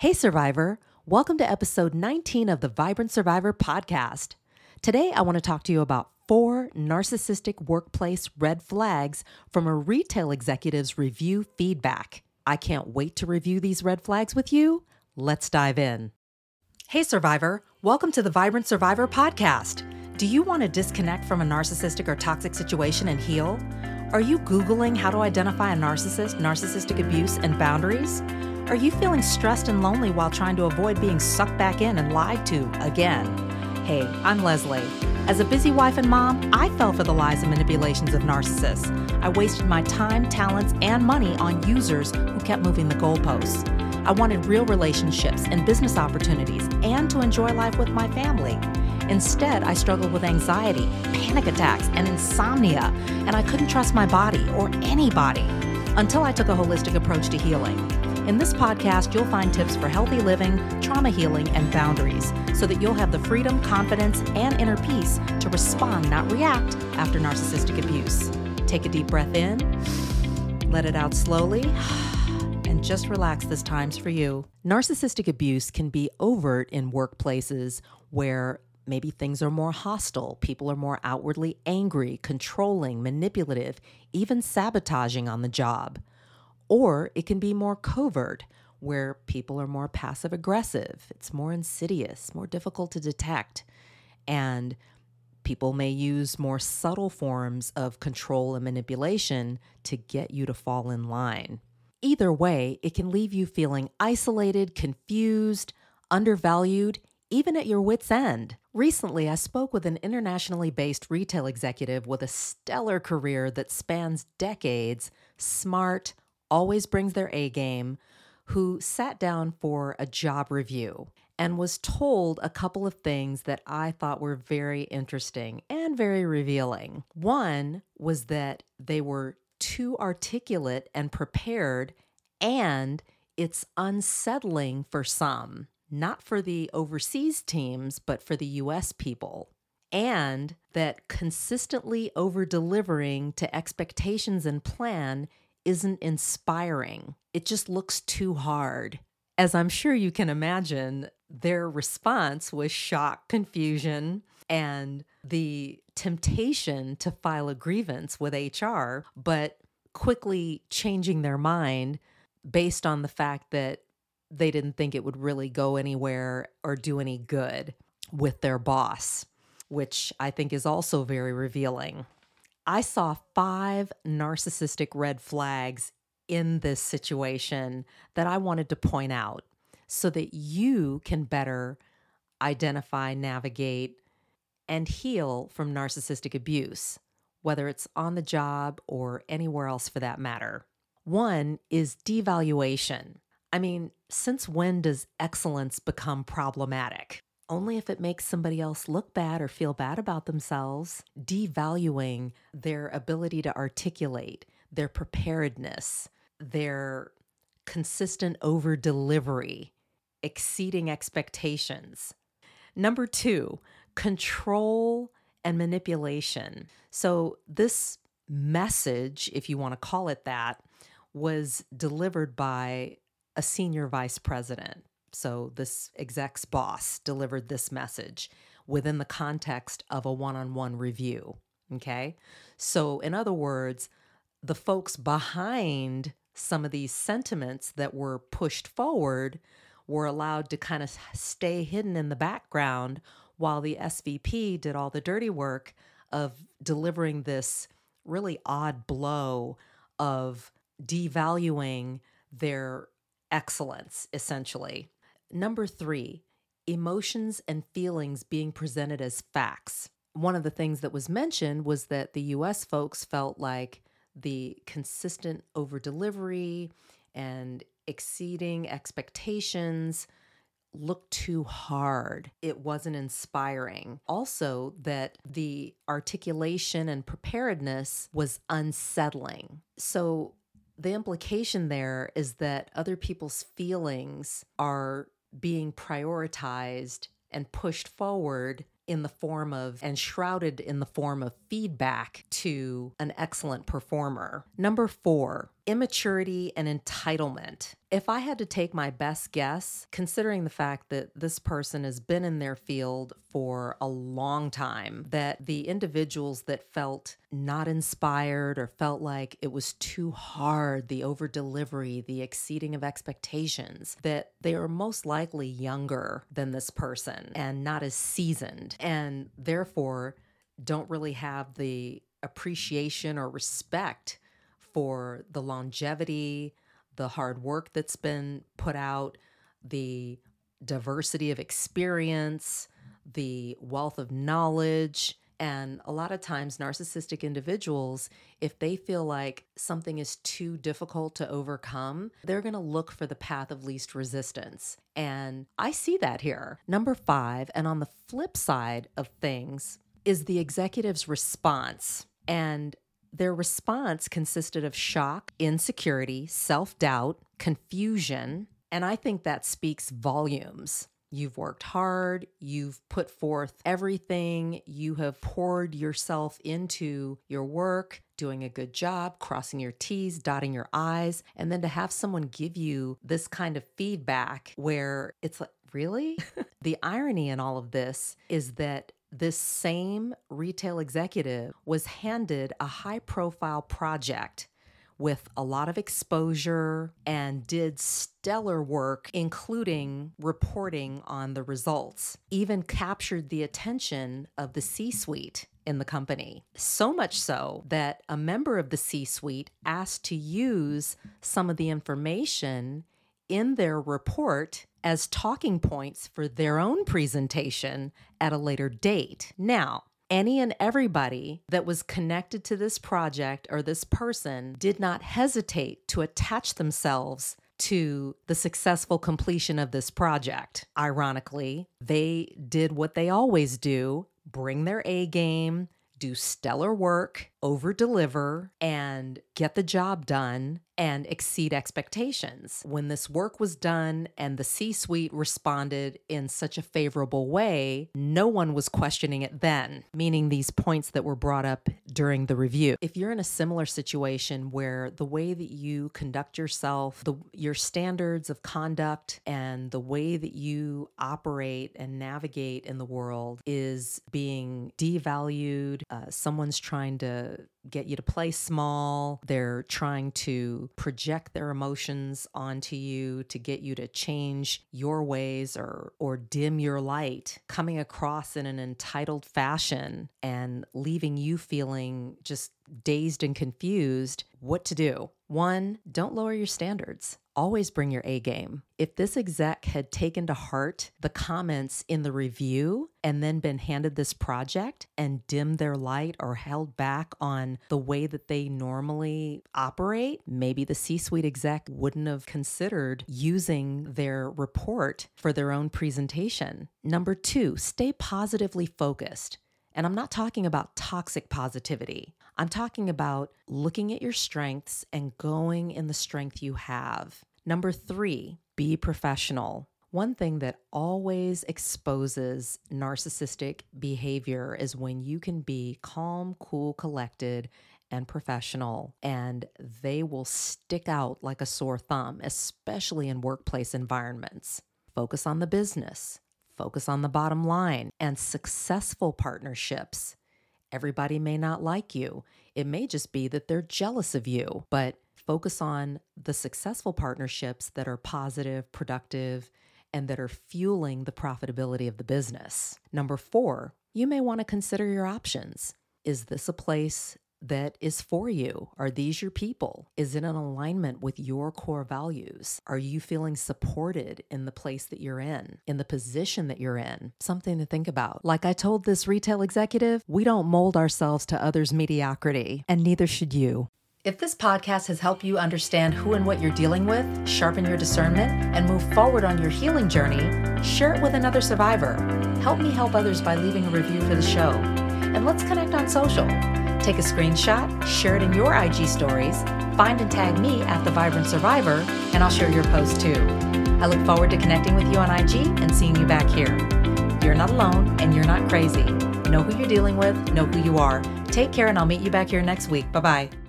Hey, Survivor. Welcome to episode 19 of the Vibrant Survivor podcast. Today, I want to talk to you about four narcissistic workplace red flags from a retail executive's review feedback. I can't wait to review these red flags with you. Let's dive in. Hey, Survivor. Welcome to the Vibrant Survivor podcast. Do you want to disconnect from a narcissistic or toxic situation and heal? Are you Googling how to identify a narcissist, narcissistic abuse, and boundaries? Are you feeling stressed and lonely while trying to avoid being sucked back in and lied to again? Hey, I'm Lesley. As a busy wife and mom, I fell for the lies and manipulations of narcissists. I wasted my time, talents, and money on users who kept moving the goalposts. I wanted real relationships and business opportunities and to enjoy life with my family. Instead, I struggled with anxiety, panic attacks, and insomnia, and I couldn't trust my body or anybody until I took a holistic approach to healing. In this podcast, you'll find tips for healthy living, trauma healing, and boundaries so that you'll have the freedom, confidence, and inner peace to respond, not react, after narcissistic abuse. Take a deep breath in, let it out slowly, and just relax. This time's for you. Narcissistic abuse can be overt in workplaces where Maybe things are more hostile. People are more outwardly angry, controlling, manipulative, even sabotaging on the job. Or it can be more covert, where people are more passive aggressive. It's more insidious, more difficult to detect. And people may use more subtle forms of control and manipulation to get you to fall in line. Either way, it can leave you feeling isolated, confused, undervalued, even at your wits' end. Recently, I spoke with an internationally based retail executive with a stellar career that spans decades, smart, always brings their A game, who sat down for a job review and was told a couple of things that I thought were very interesting and very revealing. One was that they were too articulate and prepared, and it's unsettling for some, not for the overseas teams, but for the US people. And that consistently over delivering to expectations and plan isn't inspiring. It just looks too hard. As I'm sure you can imagine, their response was shock, confusion, and the temptation to file a grievance with HR, but quickly changing their mind based on the fact that they didn't think it would really go anywhere or do any good with their boss, which I think is also very revealing. I saw five narcissistic red flags in this situation that I wanted to point out so that you can better identify, navigate, and heal from narcissistic abuse, whether it's on the job or anywhere else for that matter. One is devaluation. I mean, since when does excellence become problematic? Only if it makes somebody else look bad or feel bad about themselves, devaluing their ability to articulate, their preparedness, their consistent over delivery, exceeding expectations. Number two, control and manipulation. So, this message, if you want to call it that, was delivered by a senior vice president. So, this exec's boss delivered this message within the context of a one on one review. Okay. So, in other words, the folks behind some of these sentiments that were pushed forward were allowed to kind of stay hidden in the background while the SVP did all the dirty work of delivering this really odd blow of devaluing their excellence, essentially. Number three, emotions and feelings being presented as facts. One of the things that was mentioned was that the US folks felt like the consistent over delivery and exceeding expectations looked too hard. It wasn't inspiring. Also, that the articulation and preparedness was unsettling. So, the implication there is that other people's feelings are being prioritized and pushed forward in the form of and shrouded in the form of feedback to an excellent performer. Number four, immaturity and entitlement. If I had to take my best guess, considering the fact that this person has been in their field for a long time, that the individuals that felt not inspired or felt like it was too hard, the over delivery, the exceeding of expectations, that they are most likely younger than this person and not as seasoned, and therefore don't really have the appreciation or respect for the longevity, the hard work that's been put out, the diversity of experience, the wealth of knowledge. And a lot of times, narcissistic individuals, if they feel like something is too difficult to overcome, they're to look for the path of least resistance. And I see that here. Number five, and on the flip side of things, is the executive's response. And their response consisted of shock, insecurity, self doubt, confusion, and I think that speaks volumes. You've worked hard, you've put forth everything, you have poured yourself into your work, doing a good job, crossing your T's, dotting your I's, and then to have someone give you this kind of feedback where it's like, really? the irony in all of this is that this same retail executive was handed a high profile project with a lot of exposure and did stellar work, including reporting on the results, even captured the attention of the C suite in the company. So much so that a member of the C suite asked to use some of the information in their report as talking points for their own presentation at a later date. Now, any and everybody that was connected to this project or this person did not hesitate to attach themselves to the successful completion of this project. Ironically, they did what they always do bring their A game, do stellar work, over deliver, and get the job done and exceed expectations. When this work was done and the C suite responded in such a favorable way, no one was questioning it then, meaning these points that were brought up during the review. If you're in a similar situation where the way that you conduct yourself, the, your standards of conduct, and the way that you operate and navigate in the world is being devalued, uh, someone's trying get you to play small. They're trying to project their emotions onto you to get you to change your ways or or dim your light, coming across in an entitled fashion and leaving you feeling just dazed and confused what to do. One, don't lower your standards always bring your A game. If this exec had taken to heart the comments in the review and then been handed this project and dimmed their light or held back on the way that they normally operate, maybe the C suite exec wouldn't have considered using their report for their own presentation. Number two, stay positively focused. And I'm not talking about toxic positivity. I'm talking about looking at your strengths and going in the strength you have. Number three, be professional. One thing that always exposes narcissistic behavior is when you can be calm, cool, collected, and professional, and they will stick out like a sore thumb, especially in workplace environments. Focus on the business, focus on the bottom line, and successful partnerships. Everybody may not like you. It may just be that they're jealous of you, but focus on the successful partnerships that are positive, productive, and that are fueling the profitability of the business. Number four, you may want to consider your options. Is this a place that is for you? Are these your people? Is it in alignment with your core values? Are you feeling supported in the place that you're in, in the position that you're in? Something to think about. Like I told this retail executive, we don't mold ourselves to others' mediocrity, and neither should you. If this podcast has helped you understand who and what you're dealing with, sharpen your discernment, and move forward on your healing journey, share it with another survivor. Help me help others by leaving a review for the show. And let's connect on social. Take a screenshot, share it in your IG stories, find and tag me at The Vibrant Survivor, and I'll share your post too. I look forward to connecting with you on IG and seeing you back here. You're not alone and you're not crazy. Know who you're dealing with, know who you are. Take care, and I'll meet you back here next week. Bye bye.